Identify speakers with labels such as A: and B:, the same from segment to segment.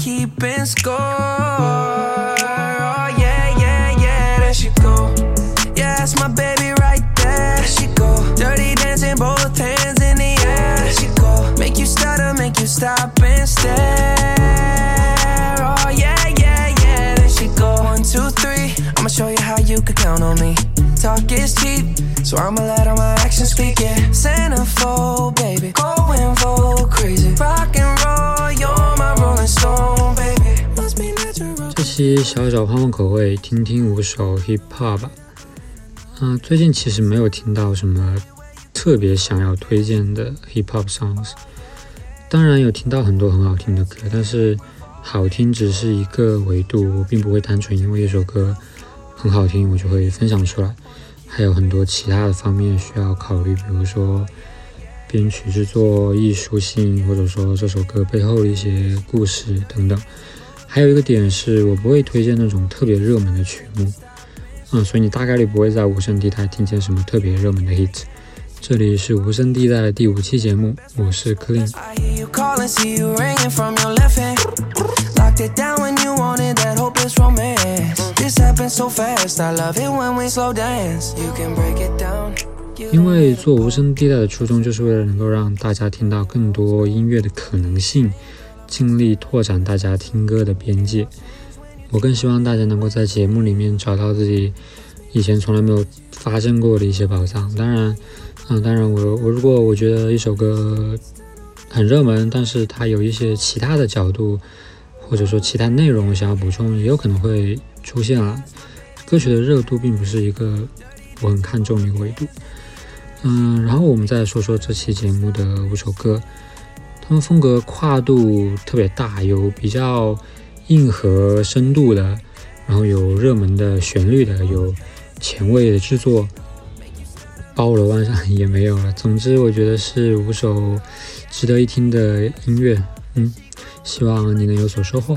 A: keeping score. Oh, yeah, yeah, yeah, there she go. Yeah, that's my baby right there. There she go. Dirty dancing, both hands in the air. There she go. Make you stutter, make you stop and stare. Oh, yeah, yeah, yeah, there she go. One, two, three. I'ma show you how you can count on me. Talk is cheap, so I'ma let all my actions speak. Yeah, centerfold,
B: 期小小换换口味，听听五首 hip hop 吧。嗯、最近其实没有听到什么特别想要推荐的 hip hop songs，当然有听到很多很好听的歌，但是好听只是一个维度，我并不会单纯因为一首歌很好听我就会分享出来，还有很多其他的方面需要考虑，比如说编曲制作、艺术性，或者说这首歌背后的一些故事等等。还有一个点是我不会推荐那种特别热门的曲目，嗯，所以你大概率不会在无声地带听见什么特别热门的 hit。这里是无声地带的第五期节目，我是 Clean。因为做无声地带的初衷就是为了能够让大家听到更多音乐的可能性，尽力拓展大家听歌的边界。我更希望大家能够在节目里面找到自己以前从来没有发现过的一些宝藏。当然，嗯，当然我我如果我觉得一首歌很热门，但是它有一些其他的角度或者说其他内容想要补充，也有可能会出现了。歌曲的热度并不是一个我很看重的一个维度。嗯，然后我们再说说这期节目的五首歌，他们风格跨度特别大，有比较硬核深度的，然后有热门的旋律的，有前卫的制作，包罗万象也没有了。总之，我觉得是五首值得一听的音乐。嗯，希望你能有所收获。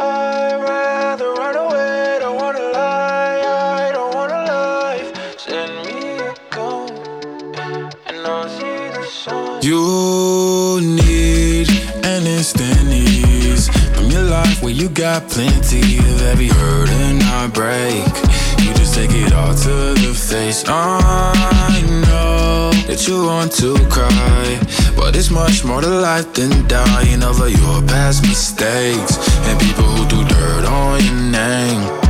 C: You need an instant ease from your life where you got plenty of every hurt and heartbreak. You just take it all to the face. I know that you want to cry, but it's much more to life than dying over your past mistakes and people who do dirt on your name.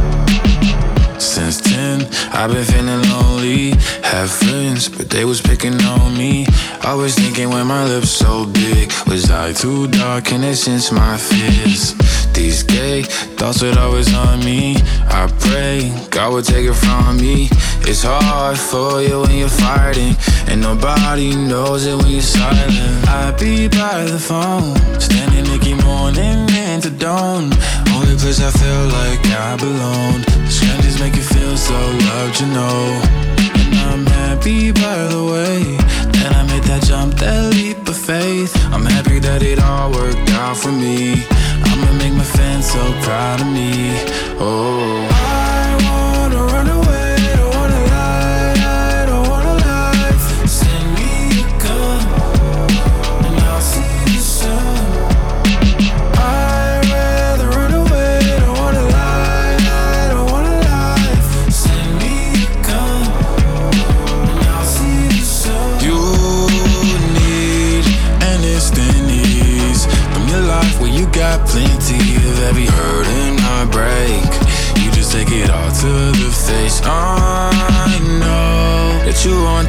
C: Since 10, I've been feeling lonely. Have friends, but they was picking on me. Always thinking when my lips so big, was I too dark and it since my fears? These gay thoughts would always on me. I pray God would take it from me. It's hard for you when you're fighting, and nobody knows it when you're silent. I be by the phone, standing Nicky morning into dawn. Place I feel like I belong. Strangers make you feel so loved, you know. And I'm happy by the way that I made that jump, that leap of faith. I'm happy that it all worked out for me. I'ma make my fans so proud of me. Oh,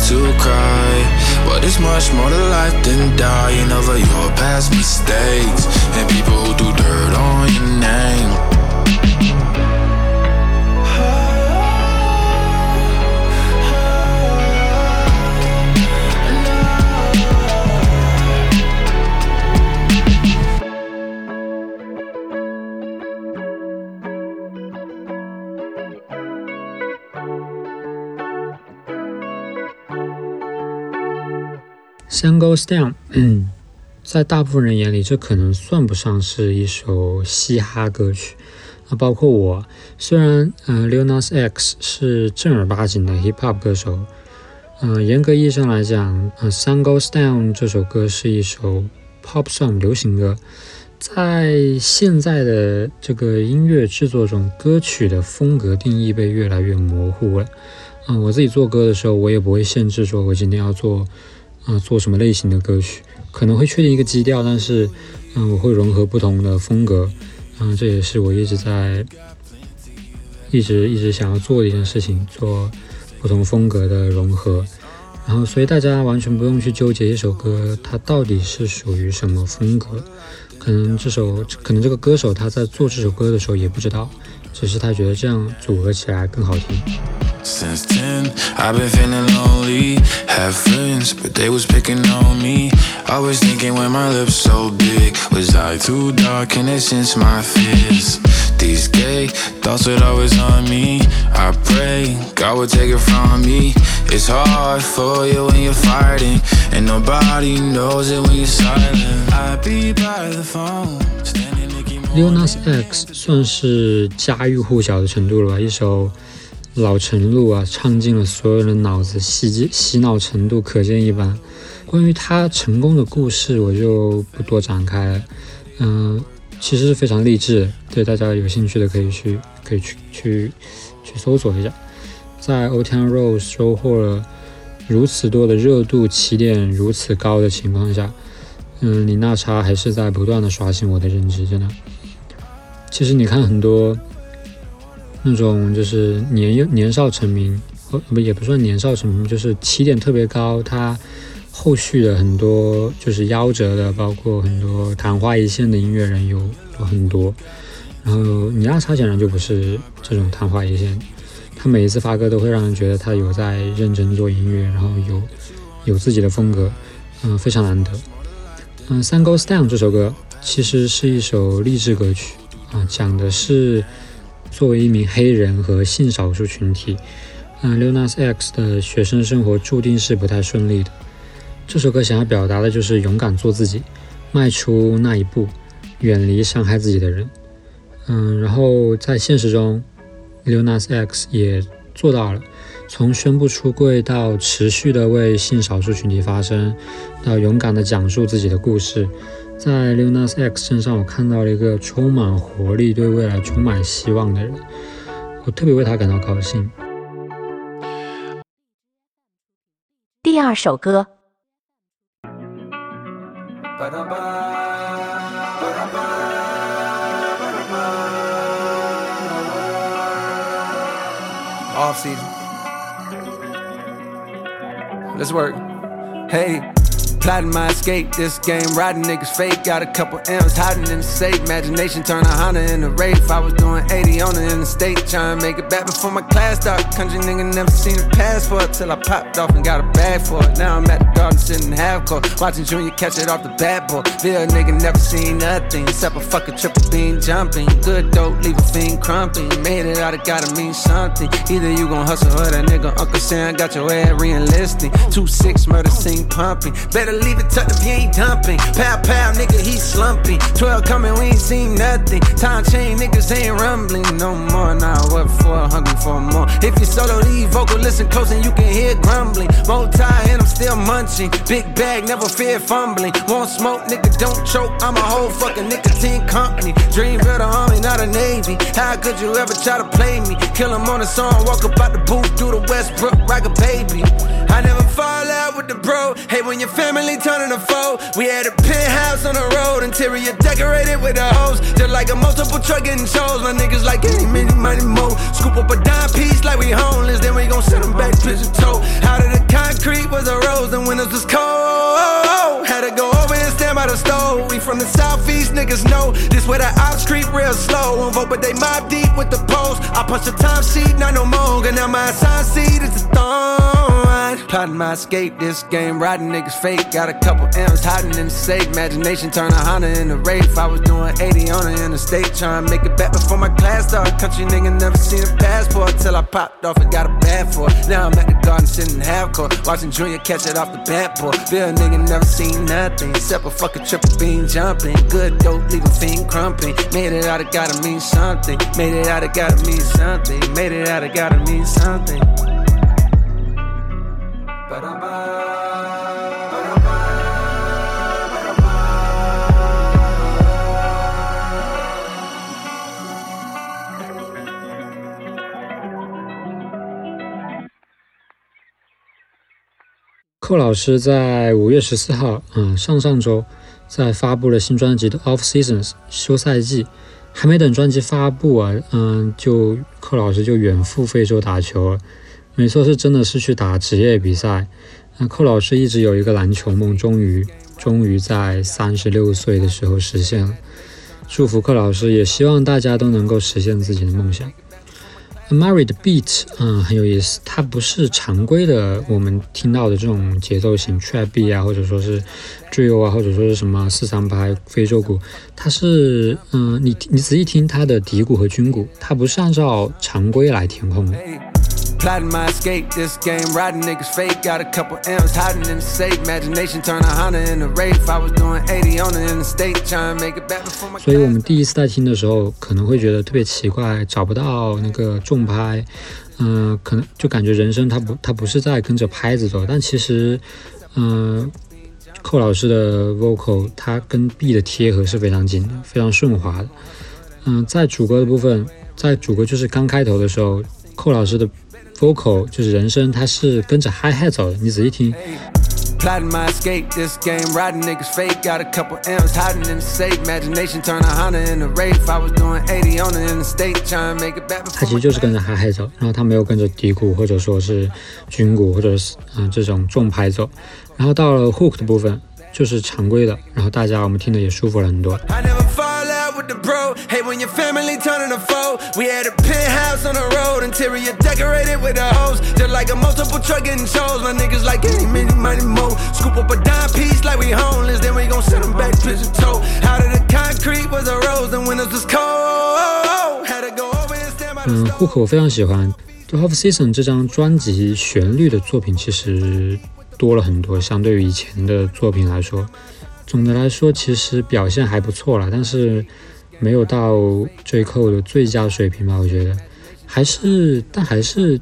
C: to cry, but it's much more to life than dying over your past mistakes and people who do
B: Sun Goes Down，在大部分人眼里，这可能算不上是一首嘻哈歌曲。那，包括我，虽然呃，Lil Nas X 是正儿八经的 hip hop 歌手，嗯，严格意义上来讲，呃，《Sun Goes Down》这首歌是一首 pop song 流行歌。在现在的这个音乐制作中，歌曲的风格定义被越来越模糊了。嗯，我自己做歌的时候，我也不会限制说我今天要做，啊，做什么类型的歌曲，可能会确定一个基调，但是，嗯，我会融合不同的风格。嗯，这也是我一直在，一直一直想要做的一件事情，做不同风格的融合。然后，所以大家完全不用去纠结一首歌它到底是属于什么风格，可能这首，可能这个歌手他在做这首歌的时候也不知道，只是他觉得这样组合起来更好听。
C: Since 10, I've been feeling lonely. Have friends, but they was picking on me. I was thinking when my lips so big, was I too dark and it since my fears? These gay thoughts would always on me. I pray God would take it from me. It's hard for you when you're fighting, and nobody knows it when you're silent. I be by the phone.
B: Lil Nas X 算是家喻户晓的程度了吧？一首 老陈露啊，唱进了所有人脑子，洗洗脑程度可见一斑。关于他成功的故事，我就不多展开了。嗯，其实是非常励志，对大家有兴趣的可以去，可以去去去搜索一下。在 Otown Road 收获了如此多的热度，起点如此高的情况下，嗯，李娜查还是在不断的刷新我的认知，真的。其实你看很多。那种就是年幼年少成名，不也不算年少成名，就是起点特别高。他后续的很多就是夭折的，包括很多昙花一现的音乐人有有很多。然后尼亚差显然就不是这种昙花一现，他每一次发歌都会让人觉得他有在认真做音乐，然后有有自己的风格，嗯，非常难得。嗯，《Sun Goes Down》这首歌其实是一首励志歌曲啊，讲的是。作为一名黑人和性少数群体，嗯，Lil Nas X 的学生生活注定是不太顺利的。这首歌想要表达的就是勇敢做自己，迈出那一步，远离伤害自己的人。嗯，然后在现实中，Lil Nas X 也做到了，从宣布出柜到持续的为性少数群体发声，到勇敢的讲述自己的故事。在 Lil Nas X 身上，我看到了一个充满活力、对未来充满希望的人，我特别为他感到高兴。
D: 第二首歌。
E: Off season. Let's work. Hey. Plotting my escape, this game riding niggas fake. Got a couple M's hiding in the safe. Imagination turn a Honda into Wraith. I was doing 80 on the interstate, trying to make it back before my class started. Country nigga never seen a passport till I popped off and got a bag for it. Now I'm at the garden sitting half court, watching Junior catch it off the bat boy. Bill nigga never seen nothing except a fucking triple beam jumping. Good dope, leave a fiend crumping. Made it out, it gotta mean something. Either you gon' hustle or that nigga Uncle Sam got your ass re-enlisting. Two six murder scene pumping. Better better leave it tucked if you ain't dumping. Pow pow, nigga, he slumping. 12 coming, we ain't seen nothing. Time chain, niggas ain't rumbling no more. Nah, what for? Hungry for more. If you solo lead vocal, listen close and you can hear grumbling. Multi and I'm still munching. Big bag, never fear fumbling. Won't smoke, nigga, don't choke. I'm a whole fucking nicotine company. Dream build a army, not a navy. How could you ever try to play me? Kill him on the song, walk up the booth through the Westbrook like a baby. I never fall out with the bro. Hey, when your family turning a foe, we had a penthouse on the road, interior decorated with a hose. Just like a multiple truck getting shows. My niggas like any, many, money, mo. Scoop up a dime piece like we homeless, then we gon' send them back pigeon toe. Out of the concrete was a rose, the windows was cold. Had to go stand by the stove. We from the southeast, niggas know this where the ops creep real slow. Won't vote, but they mob deep with the post. I punch the time sheet, not no more. And now my assigned seat is a thorn. Plotting my escape, this game, riding niggas fake. Got a couple M's hiding in the safe. Imagination turn a Honda into Wraith. I was doing 80 on the interstate, trying to make it back before my class started. Country nigga never seen a passport till I popped off and got a bad for it. Now I'm at the garden sitting half court, watching Junior catch it off the bat boy. Bill nigga never seen nothing except a triple beam jumping. Good dope, leave a fiend crumping. Made it out, it gotta mean something. Made it out, it gotta mean something. Made it out, it gotta mean something.
B: 寇老师在五月十四号，嗯，上上周在发布了新专辑的《Off Seasons》休赛季，还没等专辑发布啊，嗯，就寇老师就远赴非洲打球了。没错，是真的是去打职业比赛。那寇老师一直有一个篮球梦，终于终于在三十六岁的时候实现了。祝福寇老师，也希望大家都能够实现自己的梦想。Married beat，嗯，很有意思。它不是常规的我们听到的这种节奏型 trap beat 啊，或者说是 drill 啊，或者说是什么四三拍非洲鼓。它是，嗯，你你仔细听它的底鼓和军鼓，它不是按照常规来填空的。
E: Plotting my escape, this game, riding niggas fake. Got a couple M's hiding in the safe. Imagination turn a Honda into Wraith. I was doing 80 on the interstate, trying to make it back before my
B: 所以我们第一次在听的时候，可能会觉得特别奇怪，找不到那个重拍，嗯、可能就感觉人生它不它不是在跟着拍子走，但其实，嗯、寇老师的 vocal 它跟 B 的贴合是非常紧的，非常顺滑的。嗯、在主歌的部分，在主歌就是刚开头的时候，寇老师的 vocal 就是人声，它是跟着 hi hat 走的，你仔细听。
E: Plotting my escape, this game, riding niggas fake. Got a couple M's hiding in the safe. Imagination turn a Honda into Wraith. I was doing 80 on the interstate, trying to make it back
B: 它其实就是跟着 hi hat 走，然后它没有跟着底鼓或者说是军鼓或者是嗯、这种重拍走，然后到了 hook 的部分就是常规的，然后大家我们听的也舒服了很多。
E: I never with the bro. Hey, when your family turning a foe. We had a penthouse on the road, interior decorated with a hose. Just like a multiple truck getting chose. My niggas like any, many, money, mo. Scoop up a dime piece like we homeless. Then we gon' send them back pigeon toe. Out of the concrete was a rose, and windows was cold. Had to go over and stand by the
B: 嗯 stove.，hook 我非常喜欢。就 Off Season 这张专辑旋律的作品其实多了很多，相对于以前的作品来说，总的来说其实表现还不错啦，但是没有到 J Cole 的最佳水平吧，我觉得还是，但还是，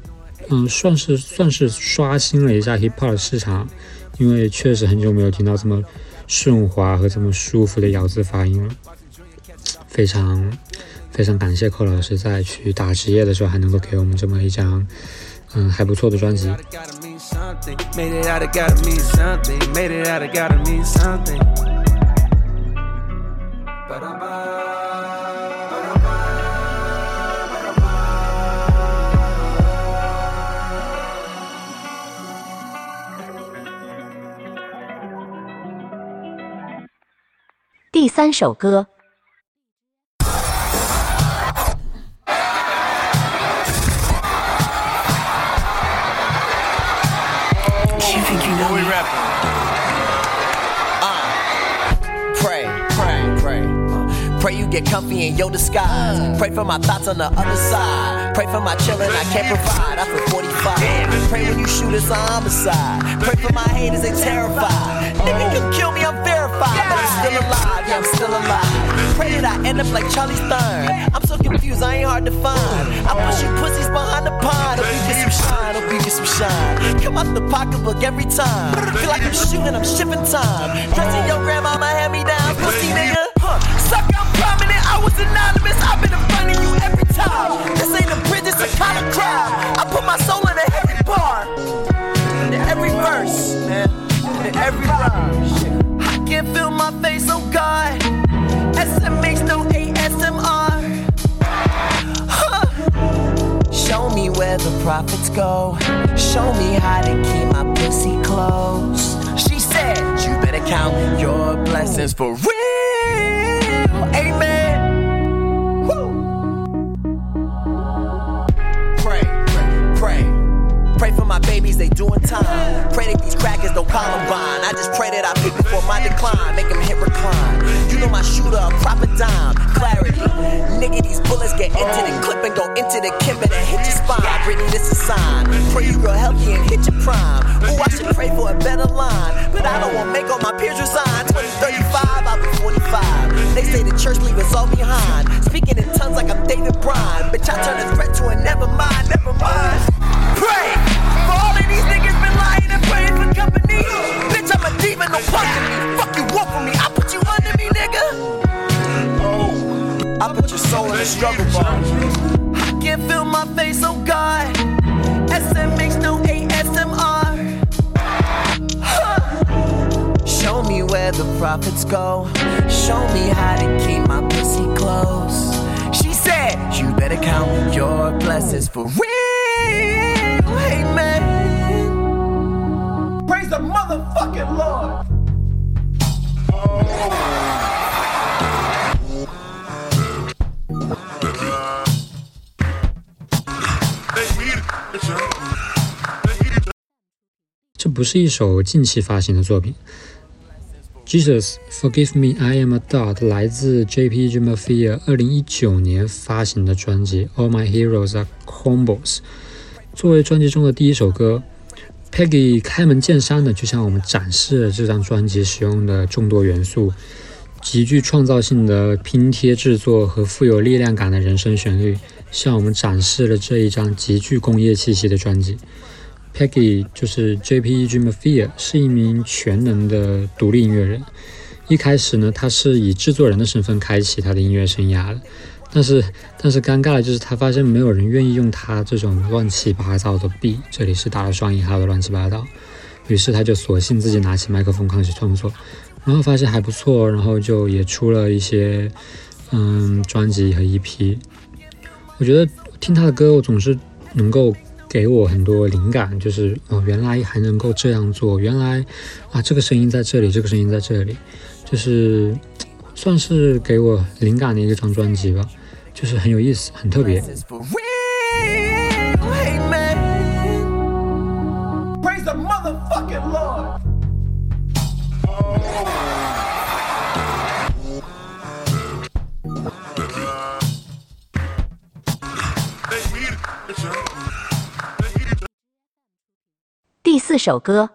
B: 嗯，算是算是刷新了一下 Hip Hop 的市场，因为确实很久没有听到这么顺滑和这么舒服的咬字发音了，非常。非常感谢寇老师在去打职业的时候还能够给我们这么一张，嗯，还不错的专辑。
D: 第三首歌，
F: What we rapping? Uh, pray, pray, pray. Uh, Pray you get comfy in your disguise. Pray for my thoughts on the other side. Pray for my children I can't provide. I feel 45. Pray when you shoot it's a homicide. Pray for my haters, they terrified. Nigga, you kill me, I'm verified. But I'm still alive, yeah, I'm still alive. Pray that I end up like Charlie Stern. I'm so confused, I ain't hard to find. I push you pussies behind the pond. Hope you get some shine, hope you get some shine. Come out the pocketbook every time. Feel like I'm shooting, I'm shipping time. Dressing your grandmama hand me down, pussy nigga. The profits go. Show me how to keep my pussy closed. She said, You better count your blessings for real. Amen. Pray, pray, pray. Pray for my babies, they doing time. Columbine. I just pray that I pick before my decline. Make him hit recline. You know my shooter, a proper dime. Clarity. Nigga, these bullets get into the clip and go into the kimber and hit your spine. Brittany, this a sign. Pray you real healthy and hit your prime. Ooh, I should pray for a better line. But I don't want to make all my peers resign. 2035, I'll be 45. They say the church leave us all behind. Speaking in tongues like I'm David Bryan. Bitch, I turn a threat
B: 是一首近期发行的作品。Jesus Forgive Me I Am a Dot 来自 JP Mafia 二零一九年发行的专辑 All My Heroes Are Combos。作为专辑中的第一首歌，Peggy 开门见山的就向我们展示了这张专辑使用的众多元素，极具创造性的拼贴制作和富有力量感的人声旋律，向我们展示了这一张极具工业气息的专辑。Peggy 就是 J.P.E.G. Mafia，是一名全能的独立音乐人。一开始呢，他是以制作人的身份开启他的音乐生涯的，但是但是尴尬的就是他发现没有人愿意用他这种乱七八糟的 B，这里是打了双引号的乱七八糟。于是他就索性自己拿起麦克风开始创作，然后发现还不错，然后就也出了一些嗯专辑和 EP。我觉得听他的歌，我总是能够。给我很多灵感，就是哦，原来还能够这样做，原来啊，这个声音在这里，这个声音在这里，就是算是给我灵感的一张专辑吧，就是很有意思，很特别。
G: 四首歌，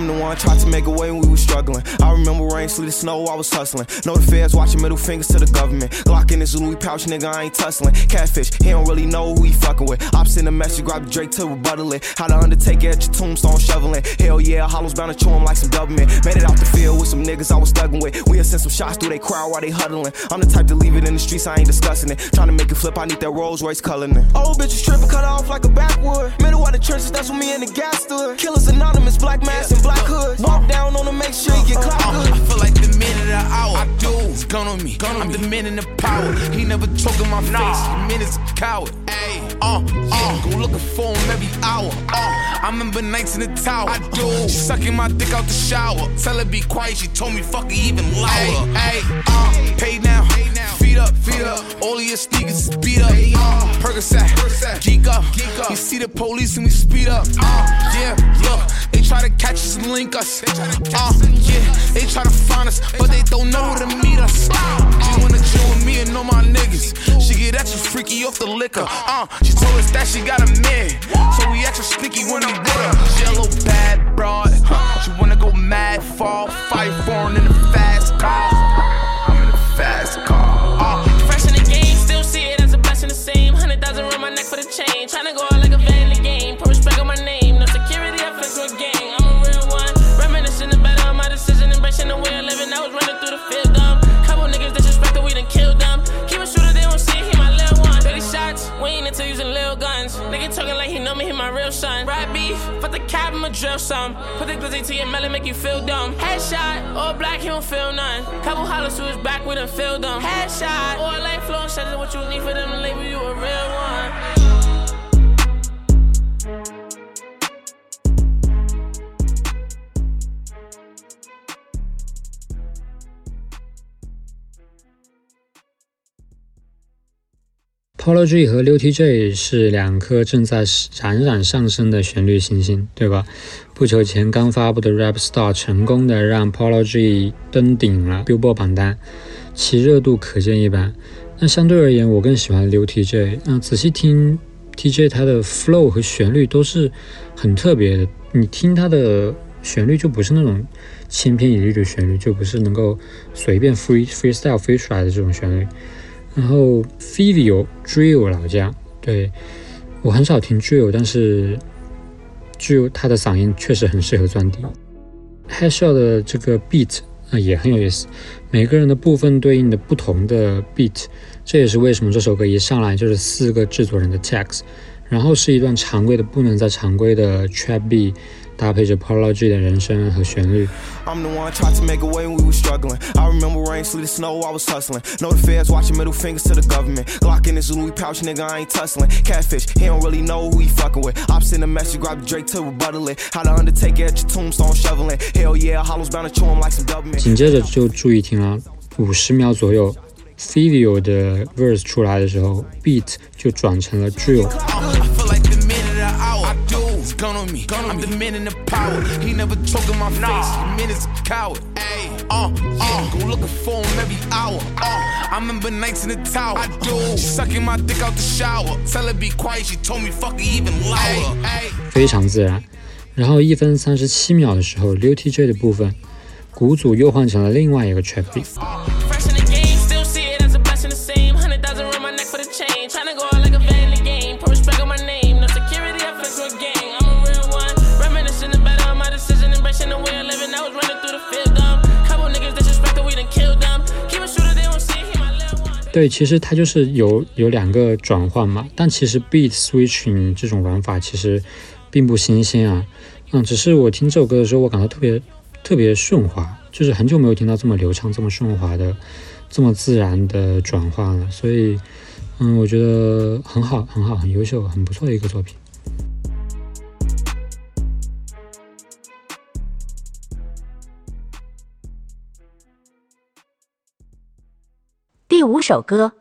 H: I'm the one tried to make a way when we was struggling. I remember rain, sleet, snow, I was hustling. Know the feds watching middle fingers to the government. Glock in his Louis pouch, nigga, I ain't tussling. Catfish, he don't really know who he fucking with. I'm sending a message, grab the Drake to rebuttal it. How the Undertaker at your tombstone shoveling. Hell yeah, Hollow's bound to chew him like some government. Made it out the field with some niggas I was thugging with. We'll send some shots through they crowd while they huddling. I'm the type to leave it in the streets, I ain't discussing it. Trying to make it flip, I need that Rolls Royce coloring. Old bitches tripping, cut off like a backwood. Middle of the trenches, that's when me and the gas stood. Killers anonymous, black mask and black hood. Walk down on them, make sure you get clout
I: Uh,
H: good.
I: I feel like the minute of the hour. I do. It's gun on me. I'm the man in the power. He never choke in my face. The man is a coward. Ay, uh, uh, go looking for him every hour. Uh, I remember nights in the tower. I do. She sucking my dick out the shower. Tell her be quiet. She told me fuck her even louder. Ay, uh, pay now. Feet up, feet up. All of your sneakers is beat up. Uh, Percocet, geek up. You see the police and we speed up. Uh, yeah, look, they try to catch us and link us. Uh, yeah, they try to find us, but they don't know where to meet us. She wanna chill with me and know my niggas. She get extra freaky off the liquor. Uh, she told us that she got a man, so we extra sneaky when we with her. She a little bad broad. Huh? She wanna go mad, fall, fight foreign in the fast car.
J: Put the glizzy to your melon, make you feel dumb. Headshot, all black, he don't feel none. Couple hollers to his back, we done filled them. Headshot, all life flow, shut what you need for them to label you a real one.
B: Polo G 和六 TJ 是两颗正在冉冉上升的旋律星星，对吧？不久前刚发布的 Rap Star 成功的让 Polo G 登顶了 Billboard 榜单，其热度可见一斑。那相对而言，我更喜欢六 TJ。那，仔细听 TJ 它的 flow 和旋律都是很特别的。你听它的旋律就不是那种千篇一律的旋律，就不是能够随便 free freestyle 飞出来的这种旋律。然后 Fivio Drill 老家，对我很少听 Drill，但是 Drill 他的嗓音确实很适合钻底。Headshot 的这个 beat 啊也很有意思，每个人的部分对应的不同的 beat。这也是为什么这首歌一上来就是四个制作人的 tags，然后是一段常规的不能再常规的 trap beat，搭配着 Polo G 的人声和旋律。
K: I'm the one tried to make a way when we were struggling. I remember rain, sleet, and snow, I was hustling. Know the feds watching middle fingers to the government. Glock in his Louis pouch, nigga, I ain't tussling. Catfish, he don't really know who he fucking with. I'm sending a message, grab the Drake to rebuttal it. How to undertake it at your tombstone shoveling. Hell yeah, hollows bound to chew him like some government.
B: 紧接着就注意听了，五十秒左右 Fivio 的 verse 出来的时候，beat 就转成了 drill。
C: Gun on me, I'm demanding the power. He never choke in my face. The man is a coward. Ayy, uh, uh, go looking for him every hour. Uh, I remember nights in the tower. I do. She sucking my dick out the shower. Tell her be quiet. She told me fuck it even louder.
B: 非常自然。然后一分三十七秒的时候，六 TJ 的部分，鼓组又换成了另外一个 trap beat。对，其实它就是有有两个转换嘛，但其实 beat switching 这种玩法其实并不新鲜啊，嗯，只是我听这首歌的时候，我感到特别特别顺滑，就是很久没有听到这么流畅、这么顺滑的、这么自然的转换了，所以，嗯，我觉得很好，很好，很优秀，很不错的一个作品。
D: 第五首歌，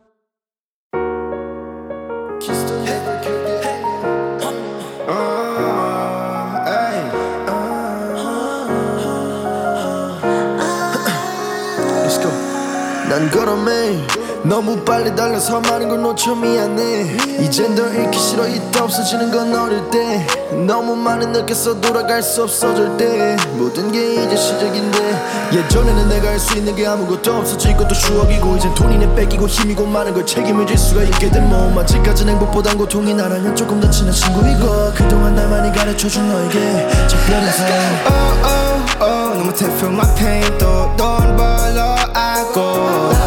L: Let's go. 난 걸어매 너무 빨리 달려서 많은 걸 놓쳐 미안해. 이젠 더 잃기 싫어 이따 없어지는 건 어릴 때. 너무 많이 느꼈어 돌아갈 수 없어 절대. 모든 게 이제 시작인데. 예전에는 내가 할 수 있는 게 아무것도 없었지 이것도 추억이고 이젠 돈이 내 뺏기고 힘이고 많은 걸 책임을 질 수가 있게 된 몸 아직까진 행복보단 고통이 나랑은 조금 더 친한 친구이고 그동안 날 많이 가르쳐준 너에게 사랑
K: Oh, oh, oh, 너무 feel my pain 또돈 벌러 알고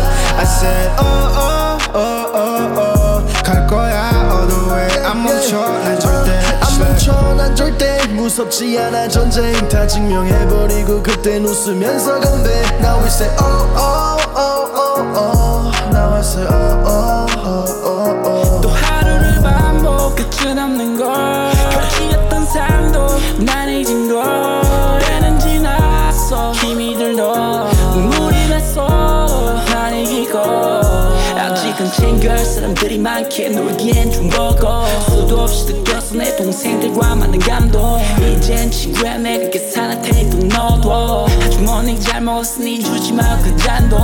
K: I said oh, oh, oh, oh, oh 갈 거야 all the way 안 멈춰 난 절대
L: 안 멈춰 난 절대 무섭지 않아 전쟁 다 증명해버리고 그땐 웃으면서 건배 Now we say oh oh oh oh oh Now I say oh oh oh
M: 놀기엔 좀 버거 수도 없이 느꼈어 내 동생들과 많은 감동. 이젠 친구야 내가 또 너도. 아주 먼얘잘 먹었으니 주지 마 그 잔돈.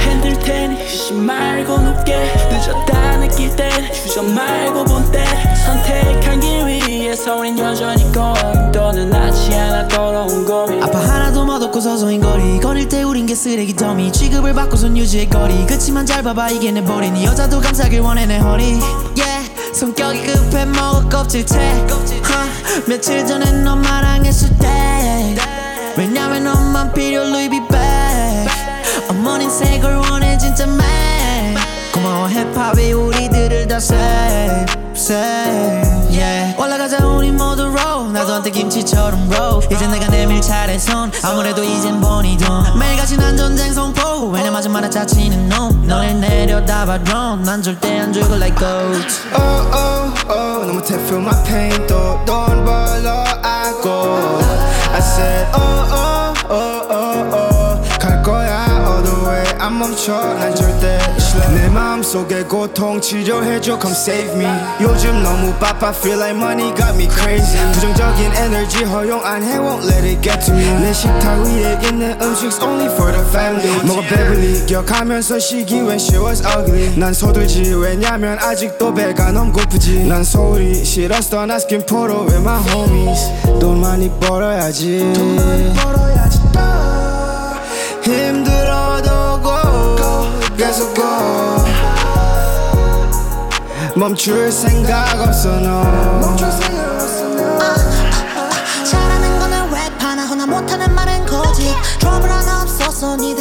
M: 흔들 테니 휴지 말고 높게. 늦었다 느낄 땐 휴저 말고 본때. 선택한 길위 에서 우린 여전히 going 또는 낫지 않아 걸어온 고민
N: 아파 하나도 멋없고 서서인 거리. 거릴 때 우린 게 쓰레기 더미. 취급을 받고선 유지의 거리. 그치만 잘 봐봐 이게 내 버린 이 여자도 감사길 원해 내 허리. Yeah 성격이 급해 먹어 껍질째 huh. 며칠 전에 넌 말랑했을 때. 왜냐면 너만 필요 루이비 백 어머닌 새걸 원해 진짜 man 고마워 힙합이 우리들을 다 save save yeah. 올라가자 우리 모두 roll. 나도 한때 김치처럼 roll. 이제 내가 내밀 차례선. 아무래도 이젠 보니 돈. 매일같이 난 전쟁 선포. 왜냐 마지막에 짜치는 놈. 너를 내려다봐 drone 난 절대 안 죽을 like goats
K: oh oh oh 너무 take feel my pain 또돈 벌러 알고. I said oh oh oh oh oh 안 멈춰 난 절대 내 마음속의 고통 치료해줘 come save me 요즘 너무 바빠 feel like money got me crazy 부정적인 에너지 허용 안해 won't let it get to me 내 식탁 위에 있는 음식's only for the family 뭐가 배불리 기억하면서 시기 when she was ugly 난 서둘지 왜냐면 아직도 배가 너무 고프지 난 서울이 싫었어 난 스킨포로 with my homies 돈 많이 벌어야지 돈 많이 벌어야지 멈출 생각 없어 너 멈출 생각 없어
O: 잘하는 거는 랩 하나 허나 못하는 말은 거짓 트러블 하나 없어서 니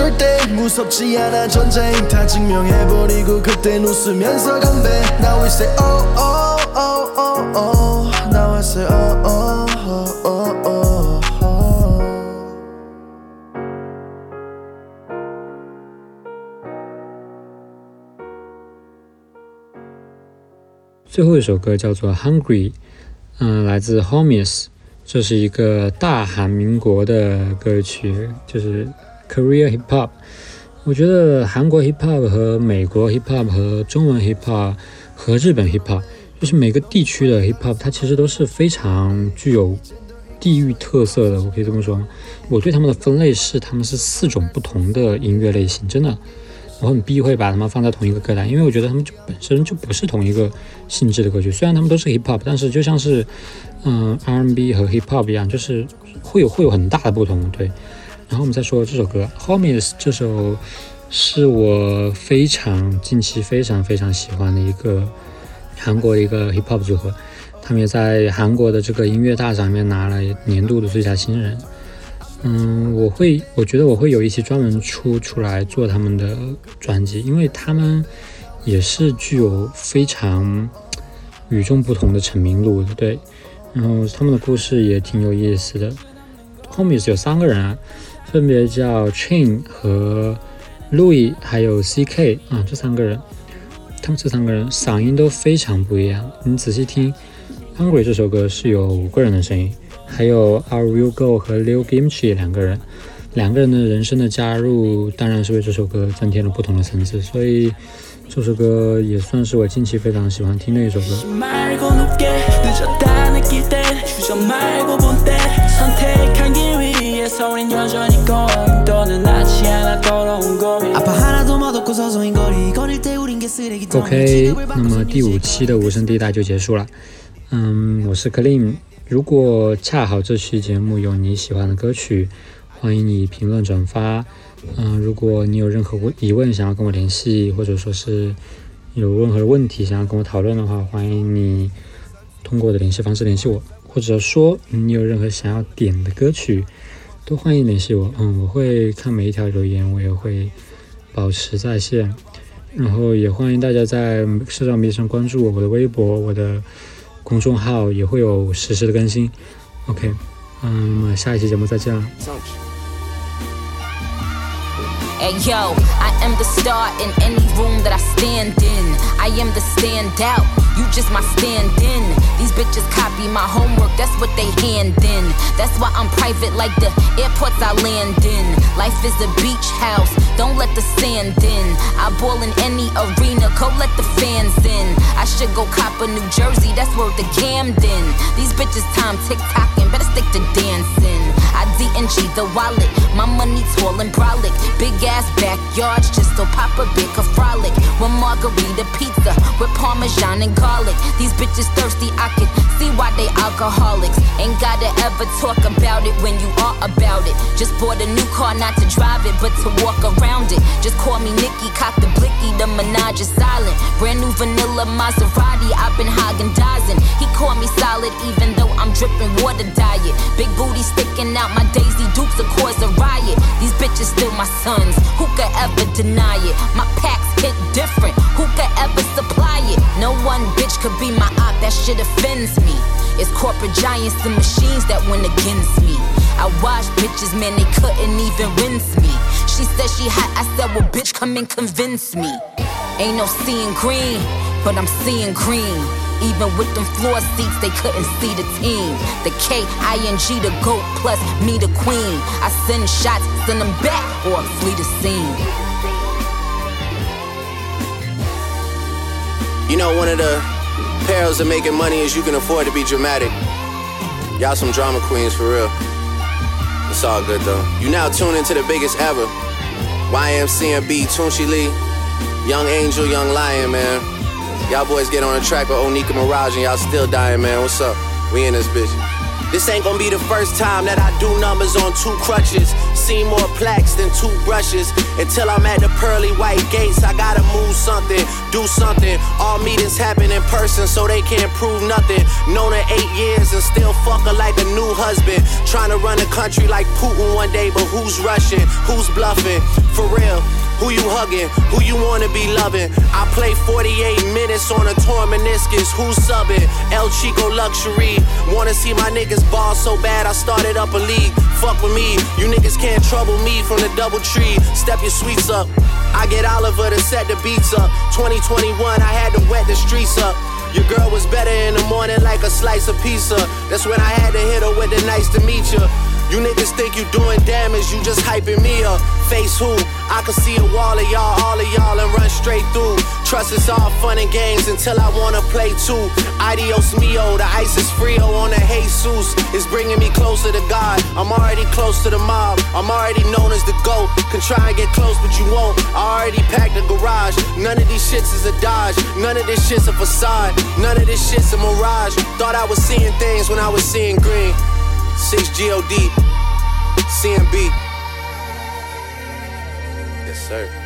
K: 절대
L: 무섭지 않아 전쟁 다 증명해버리고 그땐 웃으면서 건배 Now we say oh oh oh oh oh Now I say oh oh oh oh oh oh
B: 最后一首歌叫做《Hungry》，嗯，来自 Homies，这是一个大韩民国的歌曲，就是 Korea Hip Hop。我觉得韩国 Hip Hop 和美国 Hip Hop 和中文 Hip Hop 和日本 Hip Hop，就是每个地区的 Hip Hop，它其实都是非常具有地域特色的。我可以这么说吗，我对他们的分类是，他们是四种不同的音乐类型，真的。我很避讳把他们放在同一个歌单，因为我觉得他们就本身就不是同一个性质的歌曲。虽然他们都是 hip hop，但是就像是嗯 R&B 和 hip hop 一样，就是会有会有很大的不同。对，然后我们再说这首歌《Homies》，这首是我非常近期非常非常喜欢的一个韩国的一个 hip hop 组合，他们也在韩国的这个音乐大赏里面拿了年度的最佳新人。嗯，我会，我觉得我会有一期专门出出来做他们的专辑，因为他们也是具有非常与众不同的成名路的，对。然后他们的故事也挺有意思的。后面是有三个人啊，分别叫 Chain 和 Louis 还有 CK 啊，这三个人，他们这三个人嗓音都非常不一样。你仔细听，《Hungry》这首歌是有五个人的声音。还有 Are You Go 和 Liu Kimchi 两个人，两个人的人声的加入，当然是为这首歌增添了不同的层次，所以这首歌也算是我近期非常喜欢听的一首歌。OK，那么第五期的无声地带就结束了。嗯，我是 Clean。如果恰好这期节目有你喜欢的歌曲，欢迎你评论转发。嗯，如果你有任何问疑问想要跟我联系，或者说是有任何问题想要跟我讨论的话，欢迎你通过我的联系方式联系我，或者说你有任何想要点的歌曲，都欢迎联系我。嗯，我会看每一条留言，我也会保持在线。然后也欢迎大家在社交媒体上关注我，我的微博，我的。公众号也会有实时的更新，OK，嗯，那么下一期节目再见了。
P: Hey yo, I am the star in any room that I stand in. I am the standout, you just my stand in. These bitches copy my homework, that's what they hand in. That's why I'm private like the airports I land in. Life is a beach house, don't let the sand in. I ball in any arena, go let the fans in. I should go cop a New Jersey, that's where the Camden. These bitches time tick tocking, better stick to dancing. I D&G the wallet, my money tall and brolic. Big ass backyards just so Papa Big a frolic. One margarita pizza with parmesan and garlic. These bitches thirsty, I can see why they alcoholics. Ain't gotta ever talk about it when you are about it. Just bought a new car, not to drive it, but to walk around it. Just call me Nikki, cock the blicky, the menage is silent. Brand new vanilla Maserati, I've been hogging dozing. He called me solid, even though I'm dripping water diet. Big booty sticking out, my Daisy Dukes will cause a riot. These bitches still my sons, who could ever deny it? My packs hit different, who could ever supply it? No one bitch could be my op, that shit offends me. It's corporate giants and machines that went against me. I watched bitches, man, they couldn't even rinse me. She said she hot, I said, well, bitch, come and convince me. Ain't no seeing green, but I'm seeing green. Even with them floor seats, they couldn't see the team. The K I N G, the GOAT, plus me, the queen. I send shots, send them back, or flee the scene.
Q: You know, one of the perils of making money is you can afford to be dramatic. Y'all some drama queens for real. It's all good though. You now tune into the biggest ever. YMCMB, Tunchi Lee, Young Angel, Young Lion, man. Y'all boys get on the track with Onika Mirage and y'all still dying, man. What's up? We in this bitch. This ain't gonna be the first time that I do numbers on two crutches. See more plaques than two brushes. Until I'm at the pearly white gates, I gotta move something, do something. All meetings happen in person, so they can't prove nothing. Known her eight years and still fuck her like a new husband. Trying to run a country like Putin one day, but who's rushing? Who's bluffing? For real. Who you hugging? Who you wanna be loving? I play 48 minutes on a torn meniscus. Who's subbing? El Chico Luxury. Wanna see my niggas ball so bad, I started up a league. Fuck with me, you niggas can't trouble me from the double tree. Step your sweets up. I get Oliver to set the beats up. 2021, I had to wet the streets up. Your girl was better in the morning like a slice of pizza. That's when I had to hit her with the nice to meet you. You niggas think you doing damage, you just hyping me up. Face who? I can see a wall of y'all, all of y'all, and run straight through. Trust it's all fun and games until I wanna play too. Adios mio, the ice is frio on the Jesus. It's bringing me closer to God. I'm already close to the mob. I'm already known as the GOAT. Can try and get close, but you won't. I already packed the garage. None of these shits is a dodge. None of this shit's a facade. None of this shit's a mirage. Thought I was seeing things when I was seeing green. 6 GOD, CMB. Yes, sir.